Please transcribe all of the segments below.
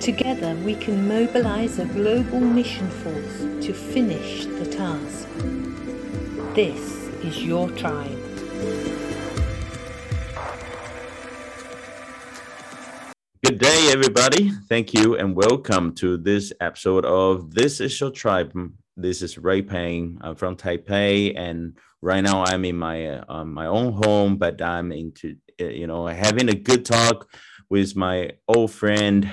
Together we can mobilize a global mission force to finish the task. This is your tribe. Good day, everybody. Thank you and welcome to this episode of This is Your Tribe. This is Ray Payne. I'm from Taipei, and right now I'm in my uh, my own home, but I'm into uh, you know having a good talk with my old friend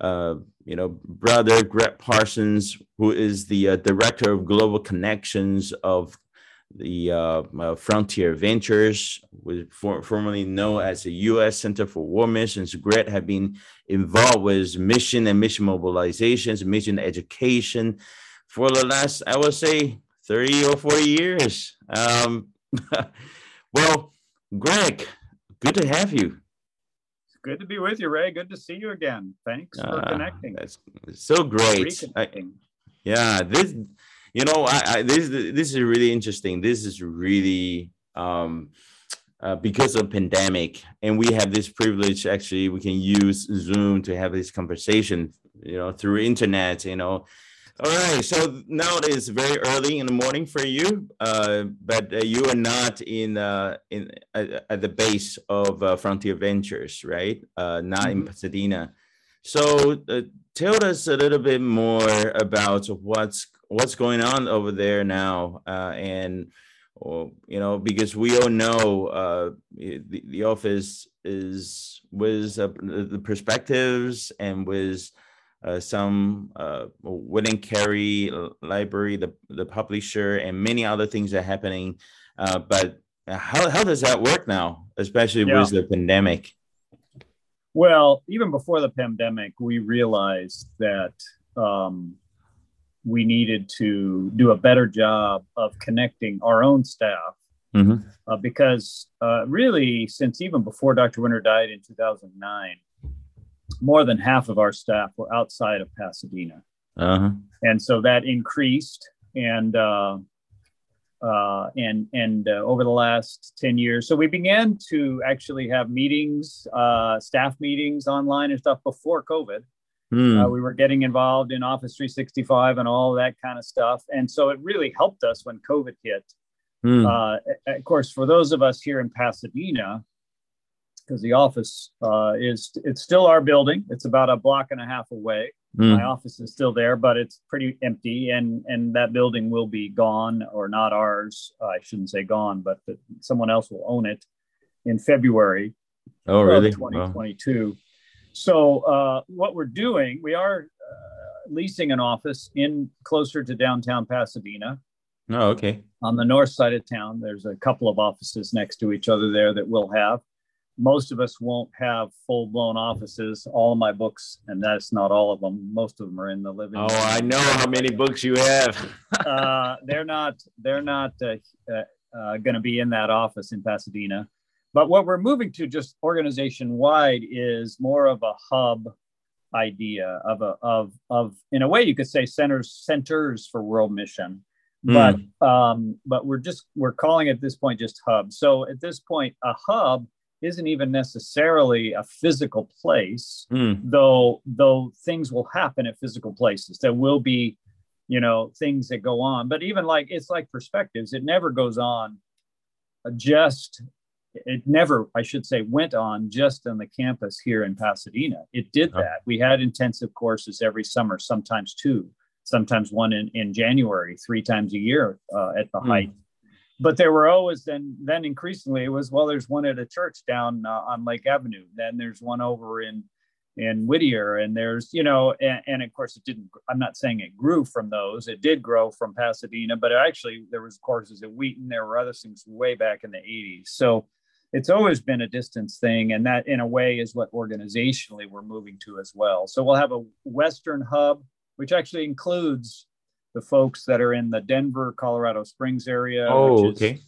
uh, you know, brother Greg Parsons, who is the uh, director of global connections of the uh, uh Frontier Ventures, was for, formerly known as the U.S. Center for World Missions. Greg had been involved with mission and mission mobilizations, mission education for the last, I would say, 30 or 40 years. Um, well, Greg, good to have you good to be with you, Ray. Good to see you again. Thanks for uh, connecting. That's so great. I, yeah, this, you know, I, I, this this is really interesting. This is really um, uh, because of pandemic, and we have this privilege. Actually, we can use Zoom to have this conversation. You know, through internet. You know, all right. So now it is very early in the morning for you, uh, but uh, you are not in uh, in at, the base of uh, Frontier Ventures, right? Uh, not mm-hmm. in Pasadena. So uh, tell us a little bit more about what's what's going on over there now, and or, you know because we all know the, the office is with the perspectives and with uh, some uh, William Carey Library, the, the publisher, and many other things are happening. Uh, but how, how does that work now, especially yeah. with the pandemic? Well, even before the pandemic, we realized that um, we needed to do a better job of connecting our own staff. Mm-hmm. Uh, because uh, really, since even before Dr. Winter died in 2009, more than half of our staff were outside of Pasadena. Uh-huh. And so that increased. And, uh, uh, and and uh, over the last 10 years so we began to actually have meetings uh, staff meetings online and stuff before covid mm. we were getting involved in office 365 and all that kind of stuff and so it really helped us when covid hit mm. of course for those of us here in pasadena because the office uh, is it's still our building. It's about a block and a half away. Mm. My office is still there, but it's pretty empty, and and that building will be gone or not ours. Uh, I shouldn't say gone, but someone else will own it in February. Oh, really? 2022. Wow. So uh, what we're doing, we are uh, leasing an office in closer to downtown Pasadena. Oh, okay. On the north side of town, there's a couple of offices next to each other there that we'll have most of us won't have full blown offices. All of my books, and that's not all of them. Most of them are in the living. Room. Oh, room. I know how many books you have. uh, they're not. They're not uh, uh, uh going to be in that office in Pasadena. But what we're moving to, just organization wide, is more of a hub idea of a of of in a way you could say centers centers for world mission but mm. um but we're just we're calling it at this point just hub so at this point a hub isn't even necessarily a physical place mm. though though things will happen at physical places. There will be you know things that go on. But even like it's like perspectives. It never goes on just it never i should say went on just on the campus here in pasadena. It did that. We had intensive courses every summer sometimes two sometimes one in, in january three times a year uh, at the mm. height but there were always then then increasingly it was well there's one at a church down uh, on lake avenue then there's one over in in whittier and there's you know and, and, of course it didn't i'm not saying it grew from those it did grow from pasadena but actually there was courses at wheaton there were other things way back in the 80s so it's always been a distance thing and that in a way is what organizationally we're moving to as well. So we'll have a western hub which actually includes the folks that are in the Denver, Colorado Springs area. Oh, is, okay.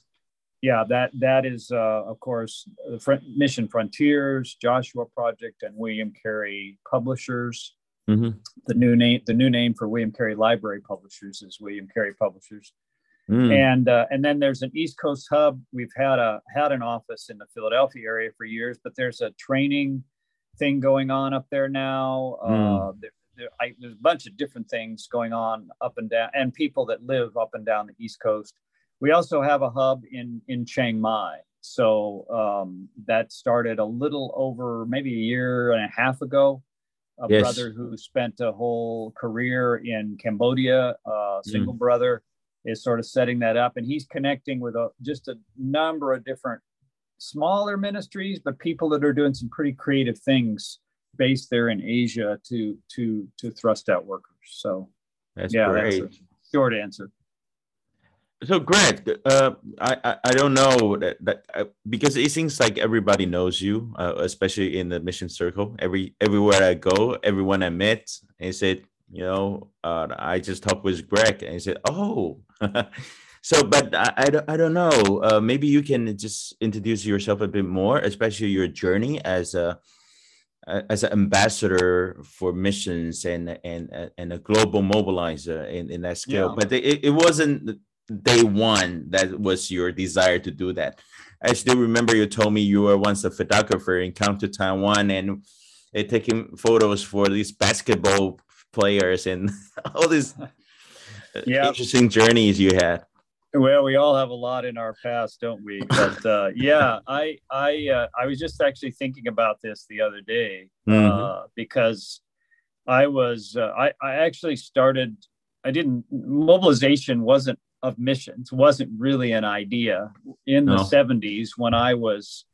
Yeah, that that is uh, of course the Fr- Mission Frontiers, Joshua Project, and William Carey Publishers. Mm-hmm. The new name the new name for William Carey Library Publishers is William Carey Publishers. Mm. And uh, and then there's an East Coast hub. We've had a had an office in the Philadelphia area for years, but there's a training thing going on up there now. Mm. Uh, there, I, there's a bunch of different things going on up and down, and people that live up and down the East Coast. We also have a hub in in Chiang Mai. So um, that started a little over maybe a year and a half ago. A yes. brother who spent a whole career in Cambodia, a single mm. brother, is sort of setting that up, and he's connecting with a, just a number of different smaller ministries, but people that are doing some pretty creative things based there in Asia to to to thrust out workers. So that's yeah, great. That's short answer. So Greg, uh, I, I, don't know that, that uh, because it seems like everybody knows you, uh, especially in the mission circle. Every everywhere I go, everyone I met, and said, you know, uh, I just talked with Greg, and he said, oh. So, but I, I, don't, I don't know. Uh, maybe you can just introduce yourself a bit more, especially your journey as a as an ambassador for missions and and and a global mobilizer in, in that scale. Yeah. But it, it wasn't day one that was your desire to do that. I still remember you told me you were once a photographer in Come to Taiwan and taking photos for these basketball players and all these yeah. interesting journeys you had. Well, we all have a lot in our past, don't we? But uh, yeah, I I uh, I was just actually thinking about this the other day mm-hmm. uh, because I was uh, I I actually started. I didn't mobilization wasn't of missions wasn't really an idea in the 70s when I was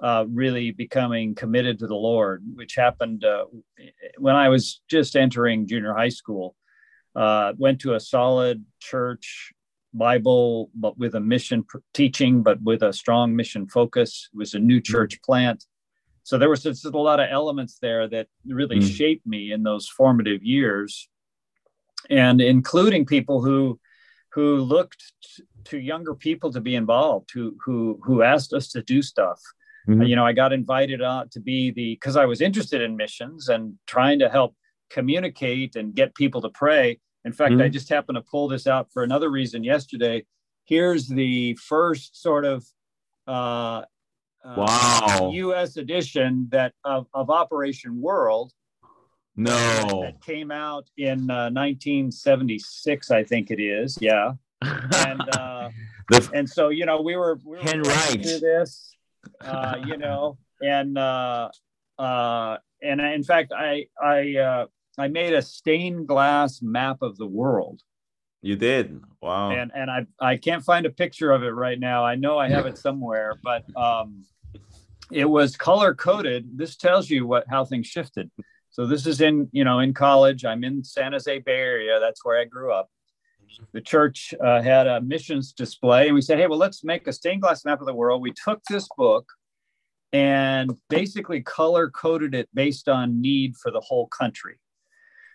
uh, really becoming committed to the Lord, which happened uh, when I was just entering junior high school. Uh, went to a solid church Bible, but with a mission teaching, but with a strong mission focus. It was a new mm. church plant. So there was just a lot of elements there that really mm. shaped me in those formative years, and including people who who looked to younger people to be involved, who who who asked us to do stuff. Mm-hmm. you know, I got invited out to be the because I was interested in missions and trying to help communicate and get people to pray. In fact, mm-hmm. I just happened to pull this out for another reason yesterday. Here's the first sort of uh, uh wow U.S. edition that of, of Operation World. No, that came out in uh, 1976, I think it is. Yeah, and uh, the, and so you know we were we were handwrite this, uh, you know, and uh, uh, and in fact I I uh, I made a stained glass map of the world. You did. Wow. And and I I can't find a picture of it right now. I know I have it somewhere, but um it was color coded. This tells you what how things shifted. So this is in, you know, in college. I'm in San Jose Bay Area. That's where I grew up. The church uh, had a missions display, and we said, "Hey, well, let's make a stained glass map of the world." We took this book and basically color coded it based on need for the whole country.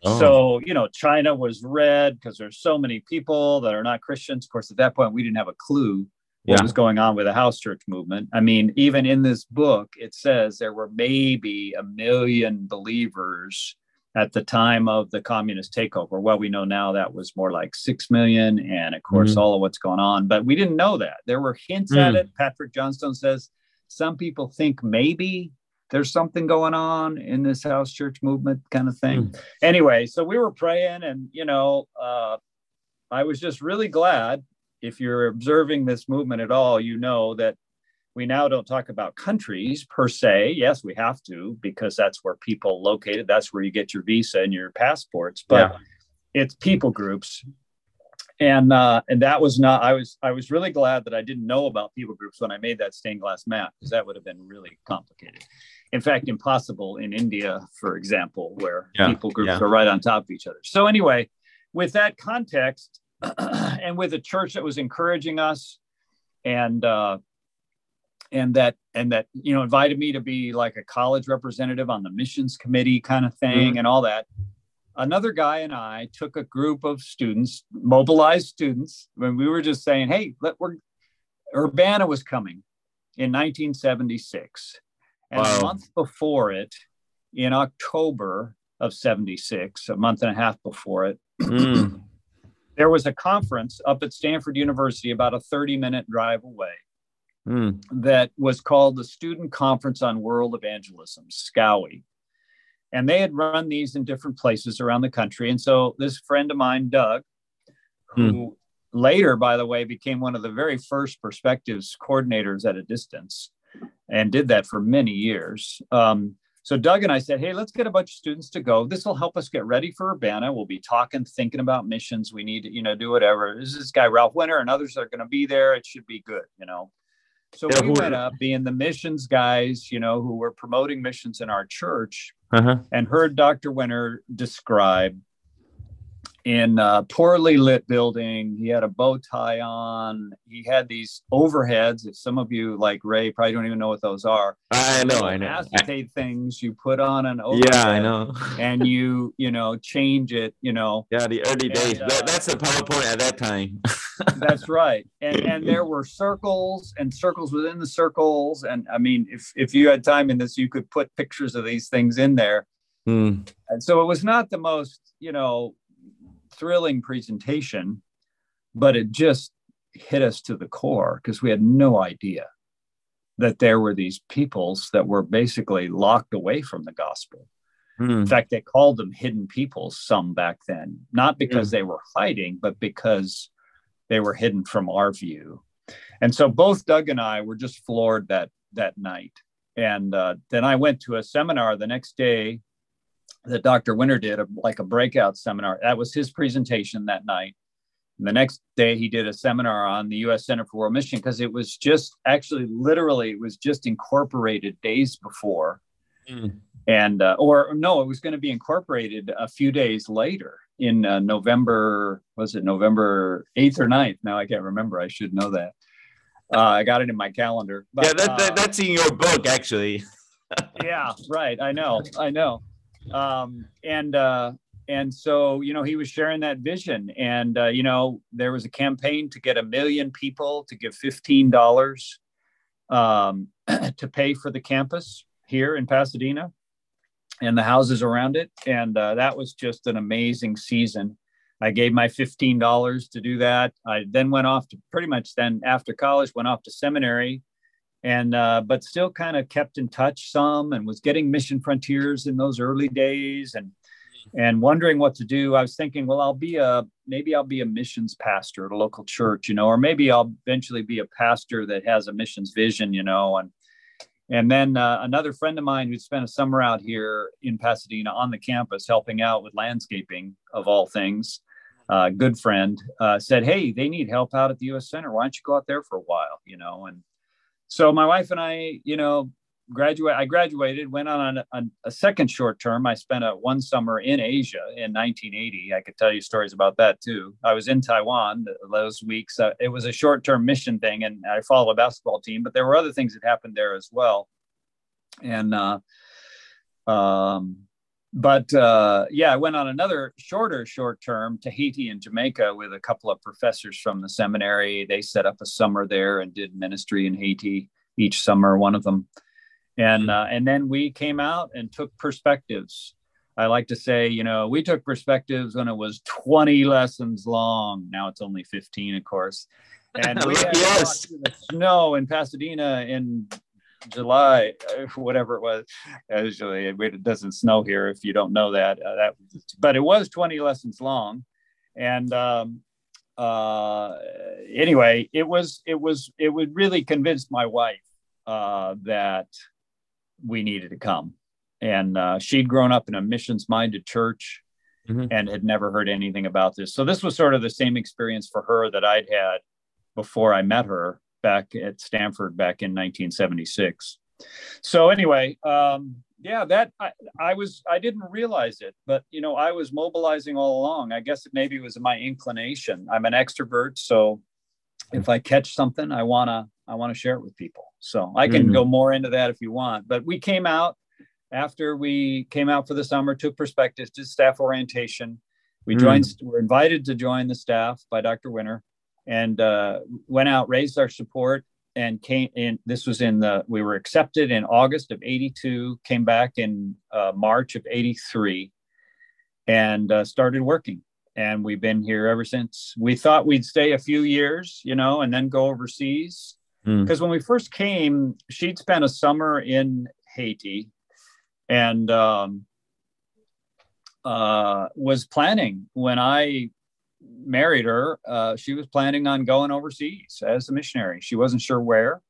Oh. So, you know, China was red because there's so many people that are not Christians. Of course, at that point, we didn't have a clue what yeah. was going on with the house church movement. I mean, even in this book, it says there were maybe a million believers at the time of the communist takeover. Well, we know now that was more like 6 million. And of course, mm-hmm. all of what's going on, but we didn't know that. There were hints mm. at it. Patrick Johnstone says some people think maybe there's something going on in this house church movement kind of thing. Mm. Anyway, so we were praying, and you know, uh, I was just really glad. If you're observing this movement at all, you know that we now don't talk about countries per se. Yes, we have to because that's where people located. That's where you get your visa and your passports. But yeah. it's people groups, and uh, and that was not. I was I was really glad that I didn't know about people groups when I made that stained glass map because that would have been really complicated in fact impossible in India, for example, where yeah, people groups yeah. are right on top of each other. So anyway, with that context, and with a church that was encouraging us, and uh, and that and that you know invited me to be like a college representative on the missions committee kind of thing, mm-hmm. and all that. Another guy and I took a group of students, mobilized students, when we were just saying, "Hey, let we're." Urbana was coming in 1976 and wow. a month before it, in October of 76, a month and a half before it, mm. there was a conference up at Stanford University, about a 30 minute drive away, mm. that was called the Student Conference on World Evangelism, SCOWE. And they had run these in different places around the country. And so this friend of mine, Doug, who hmm. later, by the way, became one of the very first perspectives coordinators at a distance and did that for many years. Um, so Doug and I said, hey, let's get a bunch of students to go. This will help us get ready for Urbana. We'll be talking, thinking about missions. We need to, you know, do whatever. This is this guy, Ralph Winter, and others are going to be there. It should be good, you know. So yeah, we went up being the missions guys, you know, who were promoting missions in our church uh-huh. and heard Dr. Winter describe in a poorly lit building. He had a bow tie on. He had these overheads. If some of you like Ray probably don't even know what those are. I know, I know. Acetate things you put on an overhead. Yeah, I know. and you, you know, change it. You know. Yeah, the early and, days. Uh, that, that's a PowerPoint at that time. that's right. And and there were circles and circles within the circles. And I mean, if if you had time in this, you could put pictures of these things in there. Hmm. And so it was not the most, you know, thrilling presentation, but it just hit us to the core because we had no idea that there were these peoples that were basically locked away from the gospel. Mm. In fact, they called them hidden peoples some back then, not because mm. they were hiding, but because they were hidden from our view. And so both Doug and I were just floored that that night. And uh, then I went to a seminar the next day that Dr. Winter did, a, like a breakout seminar. That was his presentation that night. And the next day, he did a seminar on the U.S. Center for World Mission because it was just actually, literally, it was just incorporated days before, mm. and uh, or no, it was going to be incorporated a few days later in uh, November. Was it November eighth or 9th? Now I can't remember. I should know that. Uh, I got it in my calendar. But, yeah, that, that, uh, that's in your book, actually. yeah, right. I know. I know um, and uh, and so you know he was sharing that vision and uh, you know there was a campaign to get a million people to give $15 um, to pay for the campus here in pasadena and the houses around it. And uh, that was just an amazing season. I gave my $15 to do that. I then went off to pretty much then after college went off to seminary and uh, but still kind of kept in touch some and was getting mission frontiers in those early days and and wondering what to do. I was thinking well i'll be a maybe i'll be a missions pastor at a local church you know or maybe i'll eventually be a pastor that has a missions vision you know and and then uh, another friend of mine who'd spent a summer out here in pasadena on the campus helping out with landscaping of all things uh, good friend uh, said hey they need help out at the us center. Why don't you go out there for a while? You know and so my wife and I, you know, graduate. I graduated, went on a, a, second short term. I spent a one summer in Asia in 1980. I could tell you stories about that too. I was in Taiwan those weeks. Uh, it was a short term mission thing, and I followed a basketball team. But there were other things that happened there as well. And uh, um, but uh, yeah, I went on another shorter short term to Haiti and Jamaica with a couple of professors from the seminary. They set up a summer there and did ministry in Haiti each summer, one of them. And, hmm. uh, and then we came out and took perspectives. I like to say, you know, we took perspectives when it was 20 lessons long. Now it's only 15, of course. And we had yes. the snow in Pasadena in July, uh, whatever it was. Usually it doesn't snow here if you don't know that. Uh, that, but it was 20 lessons long, and um, uh, anyway, it was it was it would really convince my wife uh, that we needed to come, and uh, she'd grown up in a missions-minded church. Mm-hmm. And had never heard anything about this. So, this was sort of the same experience for her that I'd had before I met her back at Stanford back in 1976. So anyway, um, yeah, that I, I, was I didn't realize it, but you know I was mobilizing all along. I guess it maybe was my inclination. I'm an extrovert, so if I catch something, I wanna I wanna share it with people. So I can mm-hmm. go more into that if you want. But we came out after we came out for the summer, took perspectives, did staff orientation. We joined. Mm. Were invited to join the staff by Dr. Winter and uh, went out, raised our support, and came in. This was in the, we were accepted in August of 82, came back in uh, March of 83, and uh, started working. And we've been here ever since. We thought we'd stay a few years, you know, and then go overseas. Because hmm. mm. when we first came, she'd spent a summer in Haiti and um, uh, was planning when I married her. Uh, she was planning on going overseas as a missionary. She wasn't sure where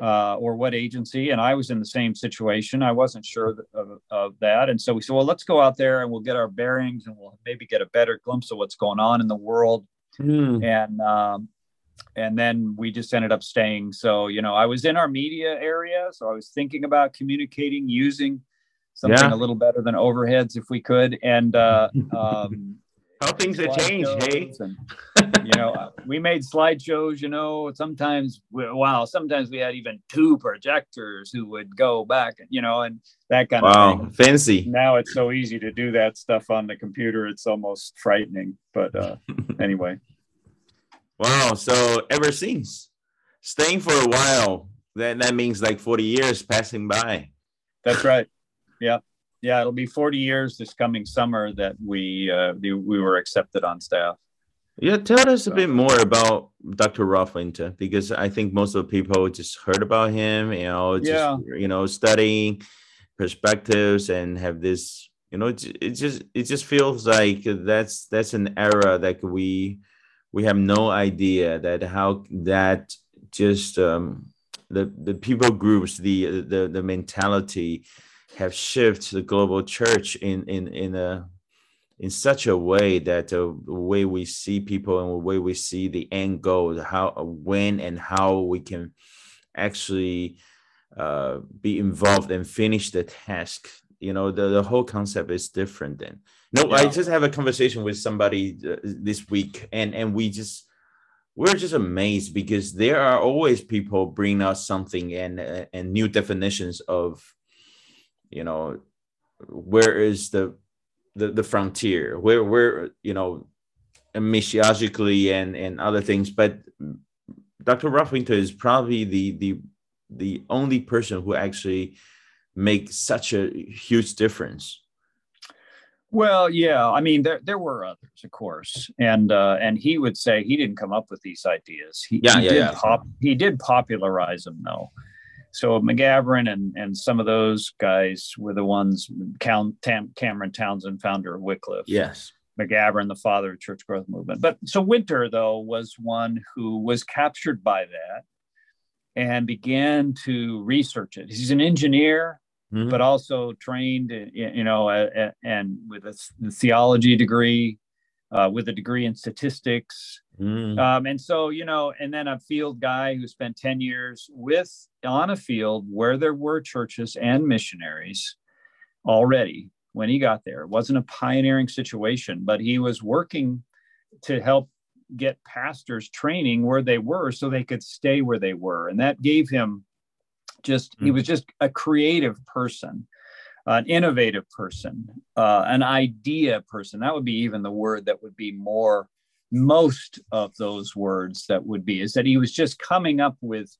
uh, or what agency, and I was in the same situation. I wasn't sure of, of, that, and so we said, "Well, let's go out there and we'll get our bearings, and we'll maybe get a better glimpse of what's going on in the world." Mm. And um, and then we just ended up staying. So you know, I was in our media area, so I was thinking about communicating using something yeah. a little better than overheads if we could, and uh, um, how things have changed, hey? And, you know, uh, we made slideshows, you know, sometimes, we, wow, sometimes we had even two projectors who would go back, you know, and that kind wow, of Wow, fancy. Now it's so easy to do that stuff on the computer. It's almost frightening. But uh, anyway. Wow. So ever since staying for a while, that, that means like 40 years passing by. That's right. Yeah yeah, it'll be 40 years this coming summer that we uh, we were accepted on staff. Yeah, tell us a bit more about Dr. Ralph Winter because I think most of the people just heard about him, you know, just yeah. you know, studying perspectives and have this, you know, it, it just it just feels like that's that's an era that we we have no idea that how that just um the the people groups the the the mentality have shifted the global church in in in a in such a way that the way we see people and the way we see the end goal, how when and how we can actually uh, be involved and finish the task. You know, the, the whole concept is different. Then, no, yeah. I just have a conversation with somebody uh, this week, and and we just we're just amazed because there are always people bringing out something and and new definitions of you know where is the the, the frontier? Where where you know missiologically and and other things. But dr Ralph Winter is probably the the the only person who actually makes such a huge difference. Well, yeah, I mean there there were others, of course, and uh, and he would say he didn't come up with these ideas. He, yeah, he yeah, did yeah. Pop, he did popularize them though, so McGavran and and some of those guys were the ones. Count Tam, Cameron Townsend, founder of Wycliffe. Yes. McGavran, the father of church growth movement. But so Winter though was one who was captured by that and began to research it. He's an engineer, mm-hmm. but also trained, you know, and with a theology degree, uh, with a degree in statistics Mm. Um, and so, you know, and then a field guy who spent 10 years with on a field where there were churches and missionaries already when he got there. It wasn't a pioneering situation, but he was working to help get pastors training where they were so they could stay where they were. And that gave him just, mm. he was just a creative person. An innovative person, uh, an idea person. That would be even the word that would be more most of those words that would be is that he was just coming up with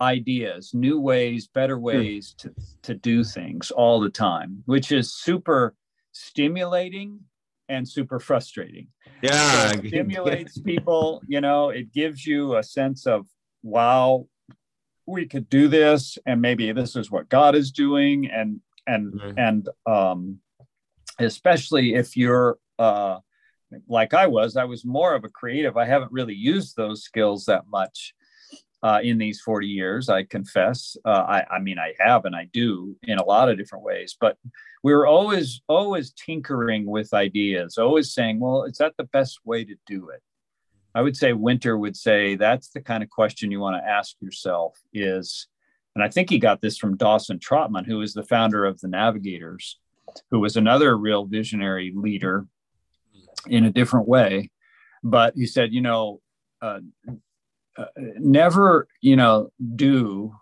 ideas new ways better ways to, to do things all the time which is super stimulating and super frustrating. Yeah so stimulates people you know it gives you a sense of wow we could do this and maybe this is what god is doing and and mm-hmm. and um especially if you're uh like I was, I was more of a creative. I haven't really used those skills that much uh, in these 40 years, I confess. Uh, I, I, mean, I have and I do in a lot of different ways, but we were always, always tinkering with ideas, always saying, well, is that the best way to do it? I would say Winter would say that's the kind of question you want to ask yourself is, and I think he got this from Dawson Trotman, who is the founder of the Navigators, who was another real visionary leader in a different way. But he said, you know, uh, uh, never, you know, do.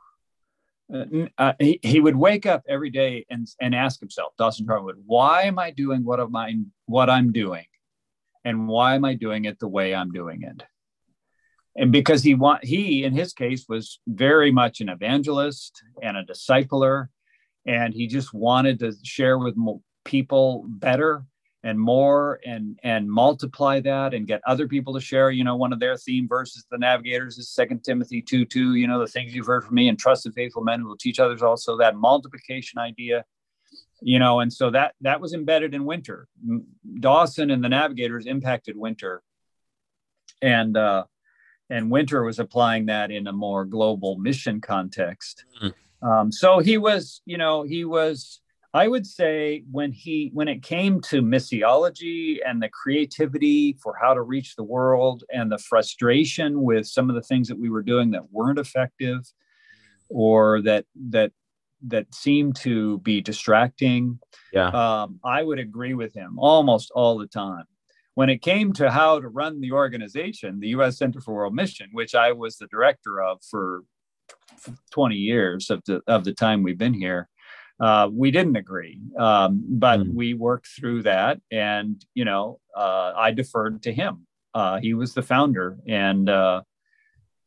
Uh, uh he, he would wake up every day and, and ask himself, Dawson why am I doing what am I what I'm doing, and why am I doing it the way I'm doing it? And because he want he in his case was very much an evangelist and a discipler, and he just wanted to share with people better and more and and multiply that and get other people to share you know one of their theme verses the navigators is second timothy 2 2 you know the things you've heard from me and trusted faithful men who will teach others also that multiplication idea you know, and so that that was embedded in winter. Dawson and the Navigators impacted winter, and uh, and Winter was applying that in a more global mission context. Mm. Um, so he was, you know, he was. I would say when he when it came to missiology and the creativity for how to reach the world and the frustration with some of the things that we were doing that weren't effective or that that that seemed to be distracting. Yeah. Um, I would agree with him almost all the time. When it came to how to run the organization, the U.S. Center for World Mission, which I was the director of for 20 years of the of the time we've been here, uh, we didn't agree. Um, but mm. we worked through that, and you know, uh, I deferred to him. Uh, he was the founder, and uh,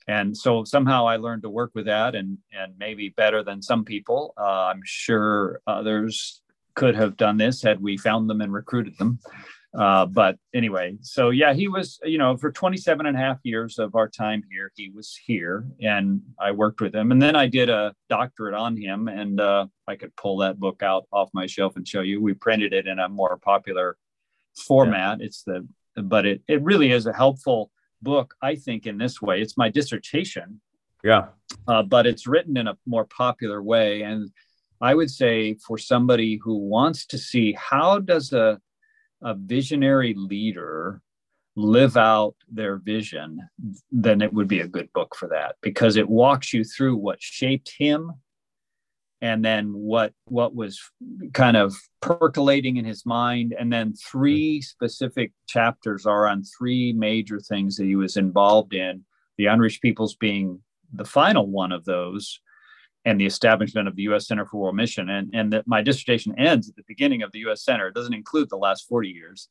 and so somehow I learned to work with that, and and maybe better than some people. Uh, I'm sure others could have done this had we found them and recruited them. Uh, but anyway, so yeah, he was, you know, for 27 and a half years of our time here, he was here and I worked with him. And then I did a doctorate on him. And uh, I could pull that book out off my shelf and show you. We printed it in a more popular format. Yeah. It's the, but it, it really is a helpful book, I think, in this way. It's my dissertation. Yeah. Uh, but it's written in a more popular way. And I would say for somebody who wants to see how does a, a visionary leader live out their vision, then it would be a good book for that because it walks you through what shaped him and then what what was kind of percolating in his mind. And then three specific chapters are on three major things that he was involved in the unreached peoples being the final one of those and the establishment of the U.S. Center for World Mission. And, and that my dissertation ends at the beginning of the U.S. Center. It doesn't include the last 40 years.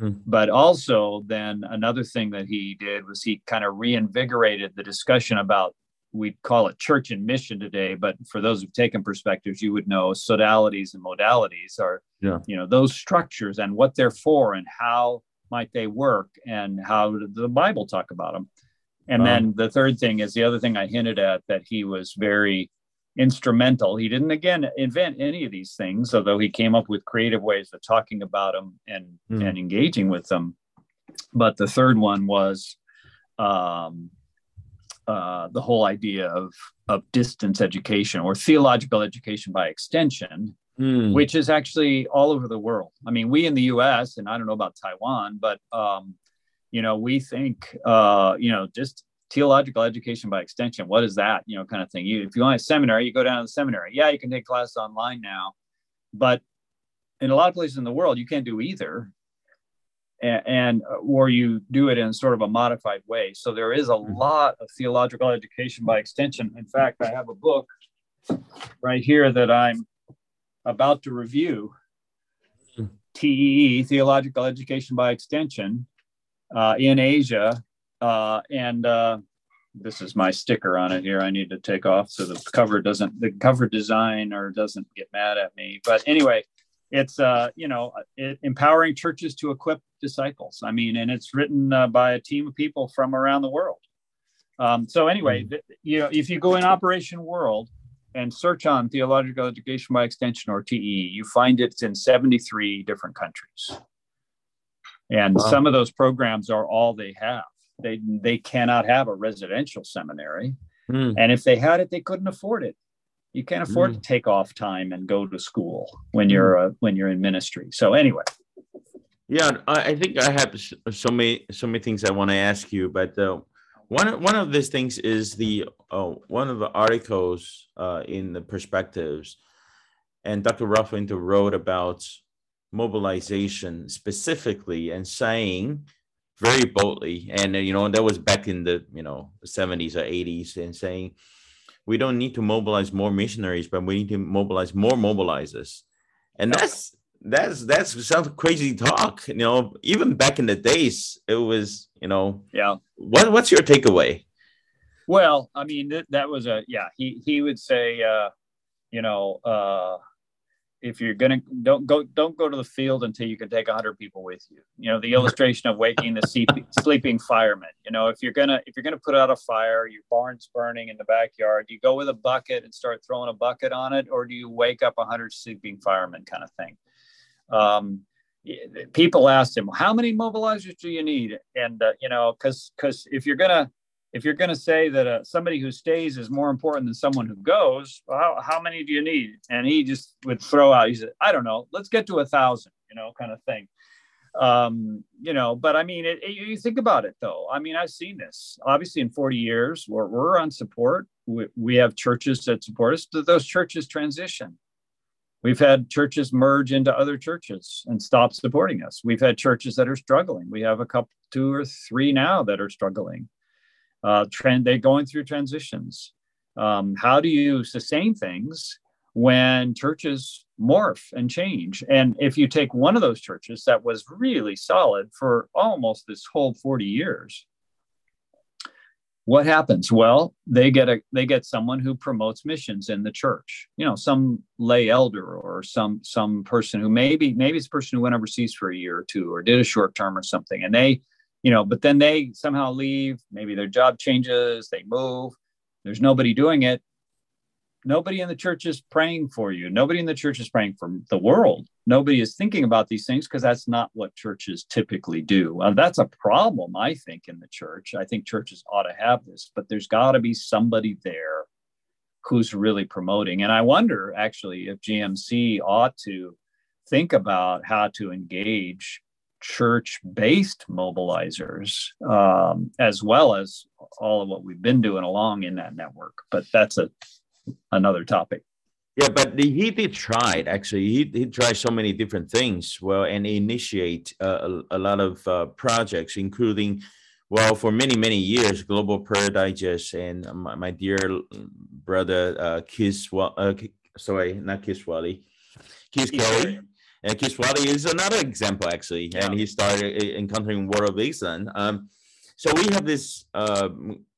Mm-hmm. But also, then another thing that he did was he kind of reinvigorated the discussion about we call it church and mission today, but for those who've taken perspectives, you would know sodalities and modalities are, yeah. you know, those structures and what they're for and how might they work and how did the Bible talk about them. And then the third thing is the other thing I hinted at that he was very instrumental. He didn't again invent any of these things, although he came up with creative ways of talking about them and mm. and engaging with them. But the third one was um, uh, the whole idea of of distance education or theological education by extension, mm. which is actually all over the world. I mean, we in the U.S. and I don't know about Taiwan, but um, you know, we think uh, you know just theological education by extension what is that you know kind of thing? You if you want a seminary you go down to the seminary. Yeah you can take classes online now but in a lot of places in the world you can't do either. And, and or you do it in sort of a modified way. So there is a mm-hmm. lot of theological education by extension. In fact i have a book right here that i'm about to review. Hmm. TEE, Theological Education by Extension, uh, in Asia uh, and uh, this is my sticker on it here. I need to take off so the cover doesn't, the cover designer doesn't get mad at me. But anyway, it's uh, you know, it, empowering churches to equip disciples. I mean, and it's written uh, by a team of people from around the world. Um, so anyway, mm-hmm. you know, if you go in Operation World and search on theological education by extension or TE, you find it's in 73 different countries. And wow. some of those programs are all they have. They they cannot have a residential seminary, mm. and if they had it, they couldn't afford it. You can't afford mm. to take off time and go to school when hmm. you're uh, when you're in ministry. So anyway, yeah, I think I have so many so many things I want to ask you, but uh, one one of these things is the uh, one of the articles uh, in the perspectives, and Dr. Winter wrote about mobilization specifically and saying very boldly. And uh, you know that was back in the you know 70s or 80s and saying we don't need to mobilize more missionaries but we need to mobilize more mobilizers. And that's that's that's sounds crazy talk you know. Even back in the days it was you know yeah. what, what's your takeaway? Well i mean th- that was a yeah he he would say uh you know uh if you're gonna don't go don't go to the field until you can take 100 people with you. You know the illustration of waking the sleeping, sleeping fireman. You know if you're gonna if you're gonna put out a fire your barn's burning in the backyard do you go with a bucket and start throwing a bucket on it or do you wake up 100 sleeping firemen kind of thing? Um, people asked him how many mobilizers do you need? And uh, you know because because if you're gonna if you're going to say that uh, somebody who stays is more important than someone who goes, well, how, how many do you need? And he just would throw out, he said, I don't know, let's get to a thousand, you know, kind of thing. Um, you know, but I mean, it, it, you think about it though. I mean, I've seen this obviously in 40 years where we're on support. We, we have churches that support us. Those churches transition. We've had churches merge into other churches and stop supporting us. We've had churches that are struggling. We have a couple, two or three now that are struggling uh, trend they're going through transitions. Um, how do you sustain things when churches morph and change? And if you take one of those churches that was really solid for almost this whole 40 years what happens? Well they get a they get someone who promotes missions in the church you know some lay elder or some some person who maybe maybe it's a person who went overseas for a year or two or did a short term or something and they you know, but then they somehow leave, maybe their job changes, they move, there's nobody doing it. Nobody in the church is praying for you. Nobody in the church is praying for the world. Nobody is thinking about these things because that's not what churches typically do. Uh, that's a problem, I think, in the church. I think churches ought to have this, but there's got to be somebody there who's really promoting. And I wonder actually if GMC ought to think about how to engage church based mobilizers, um, as well as all of what we've been doing along in that network. But that's a another topic. Yeah, but he did try it actually. He, he tried so many different things. Well, and initiate uh, a, a, lot of uh, projects, including, well, for many many years, Global Prayer Digest and my, my dear brother uh, Kiss. Uh, sorry, not Kiss Wally, Kiss Kelly. And Kiswati is another example, actually. Yeah. And he started encountering Word of. Um, so we have this, uh,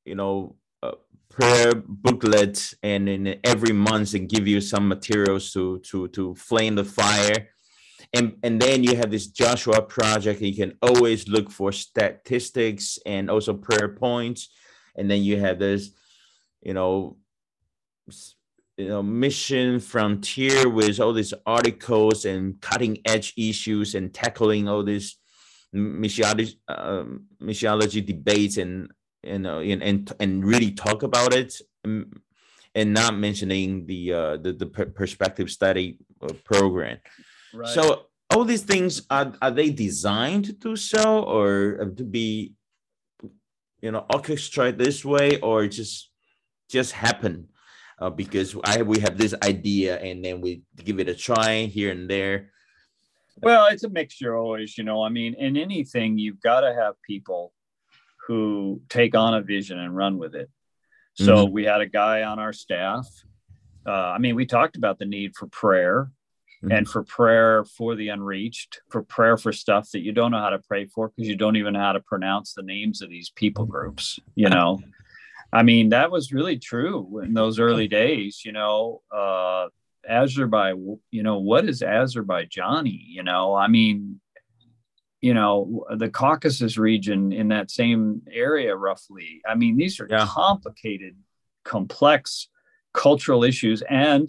you know, uh, prayer booklet, and in every month they give you some materials to to to flame the fire. And, and then you have this Joshua project. You can always look for statistics and also prayer points. And then you have this, you know, you know mission frontier with all these articles and cutting edge issues and tackling all these missiology, uh, missiology debates and you know and, and and really talk about it and, not mentioning the uh, the, the perspective study uh, program right. so all these things are, are they designed to do so or to be you know orchestrated this way or just just happen uh, because I we have this idea and then we give it a try here and there. Well, it's a mixture always, you know. I mean, in anything, you've got to have people who take on a vision and run with it. So mm-hmm. we had a guy on our staff. Uh, I mean, we talked about the need for prayer mm-hmm. and for prayer for the unreached, for prayer for stuff that you don't know how to pray for because you don't even know how to pronounce the names of these people groups, you know. I mean, that was really true in those early days, you know, uh, Azerbaijan, you know, what is Azerbaijani? You know, I mean, you know, the Caucasus region in that same area, roughly. I mean, these are yeah. complicated, complex cultural issues and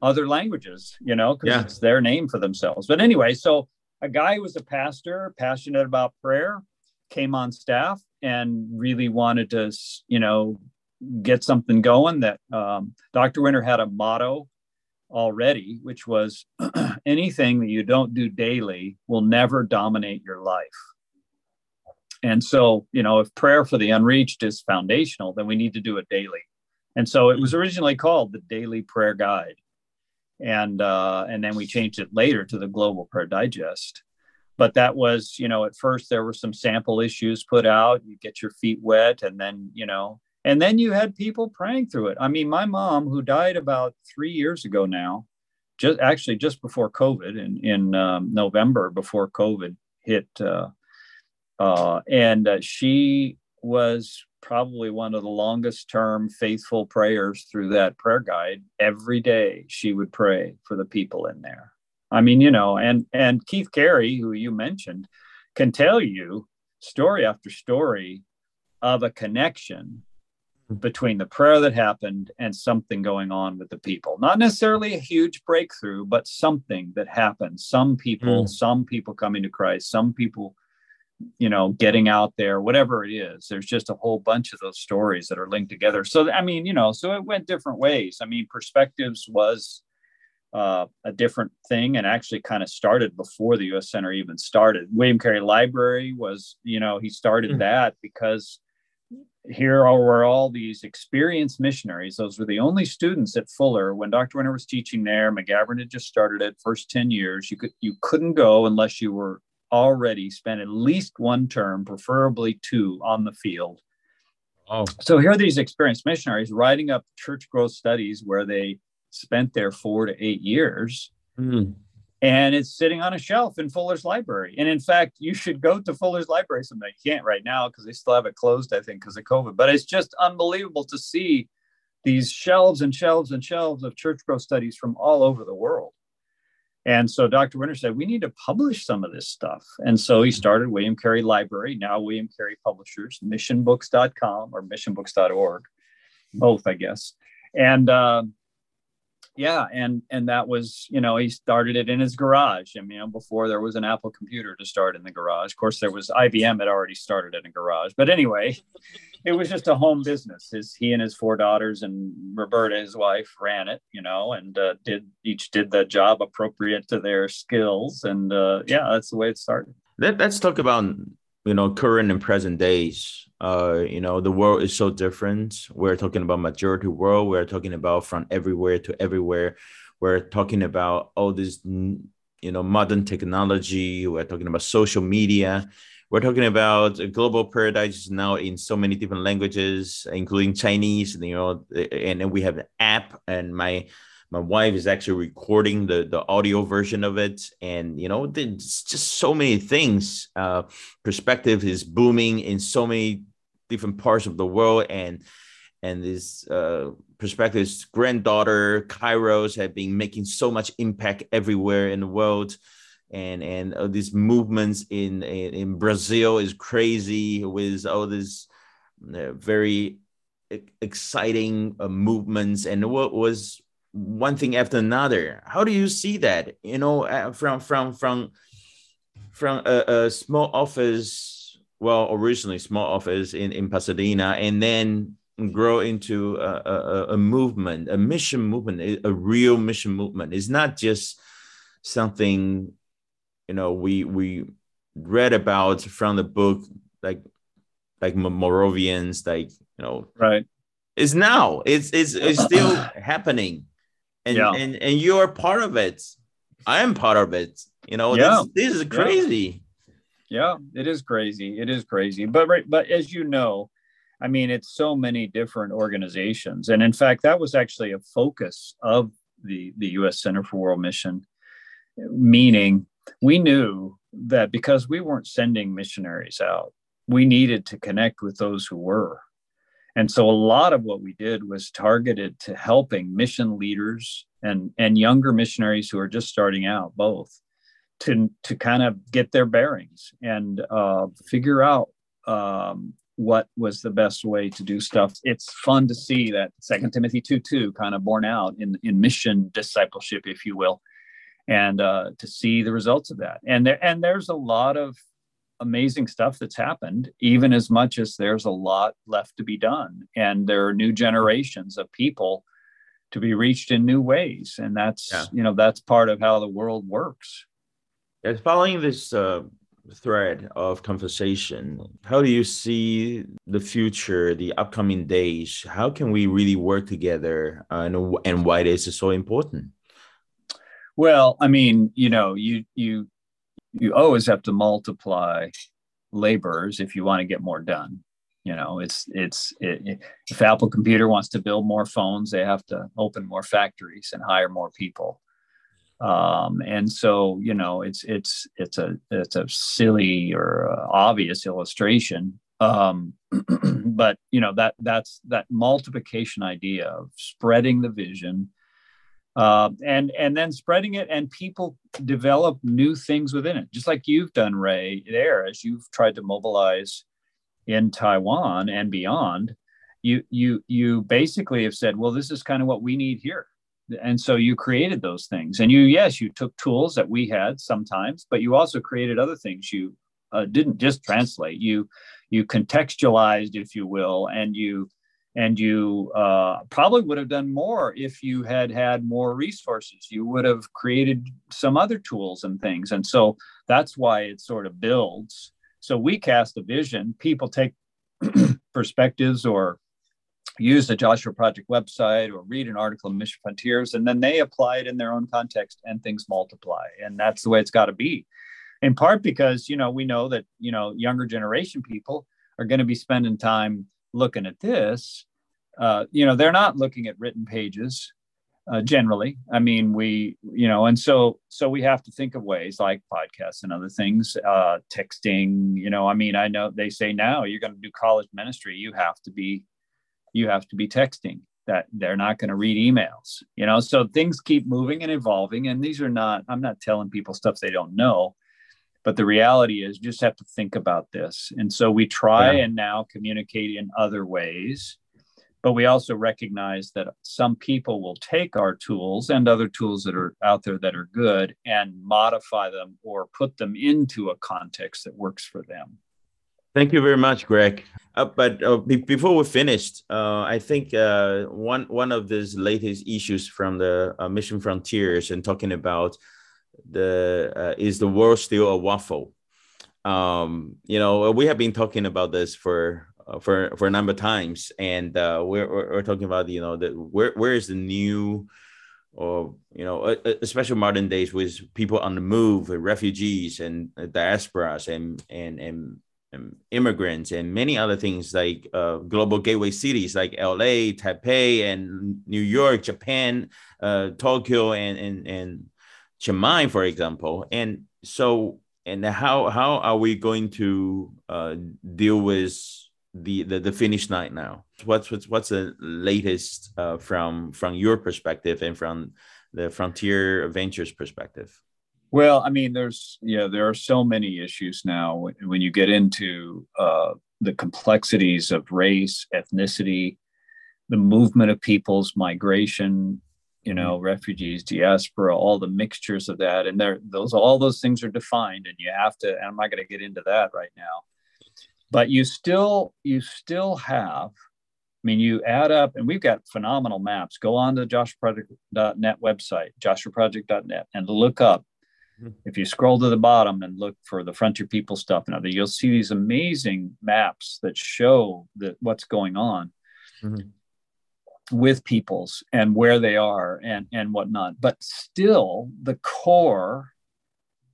other languages, you know, because yeah. it's their name for themselves. But anyway, so a guy who was a pastor, passionate about prayer, came on staff and really wanted to, you know, get something going. That um, Dr. Winter had a motto already, which was anything that you don't do daily will never dominate your life. And so, you know, if prayer for the unreached is foundational, then we need to do it daily. And so it was originally called the Daily Prayer Guide. And uh, and then we changed it later to the Global Prayer Digest but that was you know at first there were some sample issues put out you get your feet wet and then you know and then you had people praying through it i mean my mom who died about three years ago now just actually just before covid in in um, november before covid hit uh, uh, and uh, she was probably one of the longest term faithful prayers through that prayer guide. Every day she would pray for the people in there. I mean, you know, and and Keith Carey, who you mentioned, can tell you story after story of a connection between the prayer that happened and something going on with the people. Not necessarily a huge breakthrough, but something that happened. Some people, mm. some people coming to Christ, some people, you know, getting out there, whatever it is. There's just a whole bunch of those stories that are linked together. So, I mean, you know, so it went different ways. I mean, perspectives was uh, a different thing and actually kind of started before the U.S. Center even started. William Carey Library was, you know, he started mm. that because here were all these experienced missionaries. Those were the only students at Fuller when Dr. Winter was teaching there. McGavran had just started it. First ten years, you could you couldn't go unless you were already spent at least one term, preferably two, on the field. Oh. So here are these experienced missionaries writing up church growth studies where they spent there four to eight years. Mm and it's sitting on a shelf in Fuller's library. And in fact, you should go to Fuller's library someday. You can't right now because they still have it closed, I think, because of COVID. But it's just unbelievable to see these shelves and shelves and shelves of church growth studies from all over the world. And so Dr. Winter said, we need to publish some of this stuff. And so he started William Carey Library, now William Carey Publishers, missionbooks.com or missionbooks.org, both, I guess. And uh, yeah and and that was you know he started it in his garage. I mean, before there was an apple computer to start in the garage. Of course there was ibm had already started in a garage. But anyway it was just a home business. His he and his four daughters and roberta his wife ran it you know and uh, did each did the job appropriate to their skills. And uh, yeah that's the way it started. Let, let's talk about you know current and present days uh, you know, the world is so different. We're talking about majority world. We're talking about from everywhere to everywhere. We're talking about all this, you know, modern technology. We're talking about social media. We're talking about global paradise now in so many different languages, including Chinese. You know, and then we have an app, and my my wife is actually recording the the audio version of it. And you know there's just so many things uh perspective is booming in so many different parts of the world. And and this uh, perspective's granddaughter Kairos have been making so much impact everywhere in the world. And and uh, these movements in, in, in Brazil is crazy with all these uh, very exciting uh, movements. And what was one thing after another how do you see that you know uh, from from from from a, a small office well, originally small office in, in Pasadena, and then grow into a, a, a, movement, a mission movement, a real mission movement. It's not just something, you know, we we read about from the book, like like Moravians, like you know, right. It's now. It's it's it's still happening, and yeah. and and you're part of it. I am part of it. You know, yeah. this, this is crazy. Yeah yeah it is crazy it is crazy but right but as you know i mean it's so many different organizations and in fact that was actually a focus of the the us center for world mission meaning we knew that because we weren't sending missionaries out we needed to connect with those who were and so a lot of what we did was targeted to helping mission leaders and and younger missionaries who are just starting out both to to kind of get their bearings and uh, figure out um, what was the best way to do stuff. It's fun to see that Second Timothy two two kind of borne out in in mission discipleship, if you will, and uh, to see the results of that. And there and there's a lot of amazing stuff that's happened, even as much as there's a lot left to be done. And there are new generations of people to be reached in new ways, and that's yeah. you know that's part of how the world works. Yes, following this uh, thread of conversation, how do you see the future, the upcoming days? How can we really work together, uh, and, and why this is so important? Well, I mean, you know, you you you always have to multiply laborers if you want to get more done. You know, it's it's it, if Apple Computer wants to build more phones, they have to open more factories and hire more people um, and so you know it's it's it's a it's a silly or uh, obvious illustration Um, but you know that that's that multiplication idea of spreading the vision uh, and and then spreading it and people develop new things within it. Just like you've done ray there as you've tried to mobilize in taiwan and beyond you you you basically have said well this is kind of what we need here. And so you created those things. And you yes you took tools that we had sometimes but you also created other things you uh, didn't just translate. You you contextualized if you will and you and you uh, probably would have done more if you had had more resources. You would have created some other tools and things. And so that's why it sort of builds. So we cast a vision. People take perspectives or use the joshua project website or read an article in mission frontiers and then they apply it in their own context and things multiply. And that's the way it's got to be. In part because you know we know that you know younger generation people are going to be spending time looking at this, uh, you know, they're not looking at written pages uh, generally. I mean, we, you know, and so so we have to think of ways like podcasts and other things, uh, texting. You know, I mean, I know they say now you're going to do college ministry, you have to be, you have to be texting. That they're not going to read emails. You know, so things keep moving and evolving, and these are not. I'm not telling people stuff they don't know but the reality is just have to think about this and so we try yeah. and now communicate in other ways but we also recognize that some people will take our tools and other tools that are out there that are good and modify them or put them into a context that works for them Thank you very much, Greg. Uh, but uh, be- before we finished, uh, I think uh, one one of these latest issues from the uh, Mission Frontiers and talking about the uh, is the world still a waffle? Um, you know, we have been talking about this for uh, for for a number of times, and uh, we're, we're talking about you know that where where is the new or you know especially modern days with people on the move refugees and diasporas and and and, and immigrants and many other things like uh, global gateway cities like la taipei and new york japan uh, tokyo and and and Chiang for example. And so, and how how are we going to uh, deal with the, the the finish night now? What's what's what's the latest uh, from from your perspective and from the Frontier Ventures perspective? Well, I mean, there's yeah, there are so many issues now when you get into uh, the complexities of race, ethnicity, the movement of peoples, migration, you know mm-hmm. refugees diaspora all the mixtures of that and there those all those things are defined and you have to and i'm not going to get into that right now. But you still you still have i mean you add up and we've got phenomenal maps. Go on the joshuaproject.net website joshuaproject.net and look up. Mm-hmm. if you scroll to the bottom and look for the frontier people stuff and other you'll see these amazing maps that show that what's going on. Mm-hmm with peoples and where they are and and whatnot. But still the core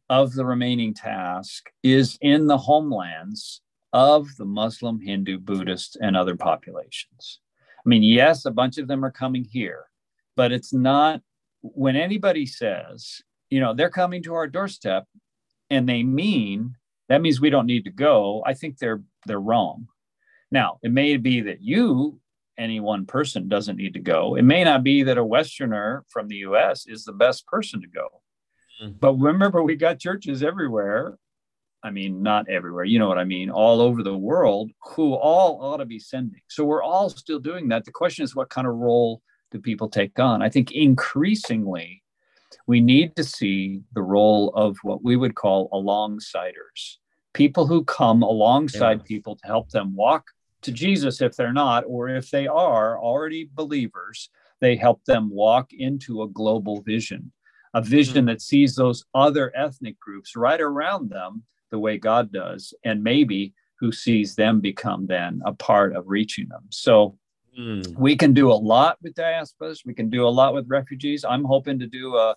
of the remaining task is in the homelands of the muslim hindu buddhist and other populations. I mean yes a bunch of them are coming here but it's not when anybody says you know they're coming to our doorstep and they mean that means we don't need to go. I think they're they're wrong. Now it may be that you any one person doesn't need to go. It may not be that a Westerner from the US is the best person to go. Mm-hmm. But remember, we got churches everywhere. I mean, not everywhere, you know what I mean, all over the world who all ought to be sending. So we're all still doing that. The question is, what kind of role do people take on? I think increasingly, we need to see the role of what we would call alongsiders people who come alongside yeah. people to help them walk to Jesus if they're not, or if they are already believers, they help them walk into a global vision, a vision mm-hmm. that sees those other ethnic groups right around them the way God does, and maybe who sees them become then a part of reaching them. So mm. we can do a lot with diasporas, we can do a lot with refugees. I'm hoping to do a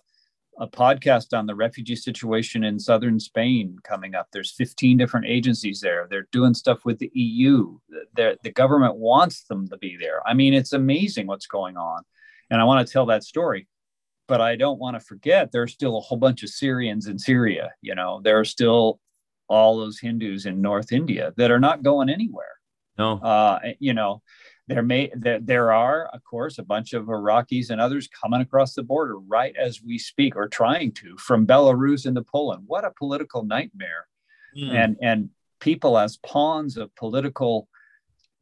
a podcast on the refugee situation in southern Spain coming up. There's 15 different agencies there. They're doing stuff with the EU. They're, the government wants them to be there. I mean, it's amazing what's going on. And I want to tell that story. But I don't want to forget there's still a whole bunch of Syrians in Syria. You know, there are still all those Hindus in North India that are not going anywhere. No, uh, you know, there may there, there are, of course, a bunch of Iraqis and others coming across the border right as we speak, or trying to from Belarus into Poland. What a political nightmare! Mm. And and people as pawns of political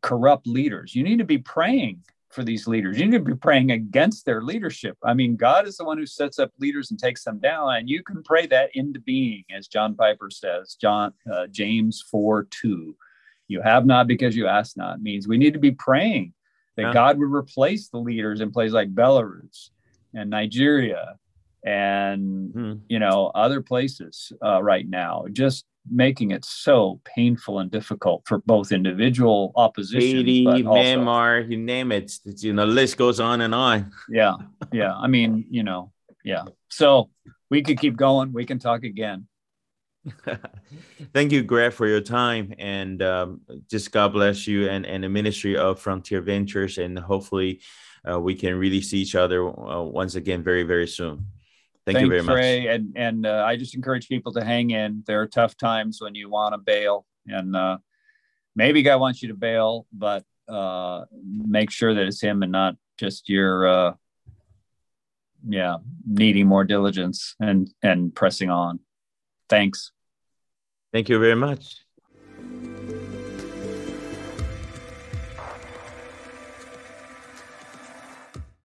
corrupt leaders. You need to be praying for these leaders. You need to be praying against their leadership. I mean, God is the one who sets up leaders and takes them down, and you can pray that into being, as John Piper says, John uh, James four two. You have not because you ask not means we need to be praying that yeah. God would replace the leaders in places like Belarus and Nigeria and hmm. you know other places uh, right now. Just making it so painful and difficult for both individual opposition, Haiti, Myanmar, you name it. You know, the list goes on and on. yeah, yeah. I mean, you know, yeah. So we could keep going. We can talk again. Thank you, Greg, for your time, and um, just God bless you and and the ministry of Frontier Ventures, and hopefully uh, we can really see each other uh, once again very very soon. Thank Thanks, you very much. Ray, and and uh, I just encourage people to hang in. There are tough times when you want to bail, and uh, maybe God wants you to bail, but uh, make sure that it's Him and not just your uh, yeah needing more diligence and and pressing on. Thanks. Thank you very much.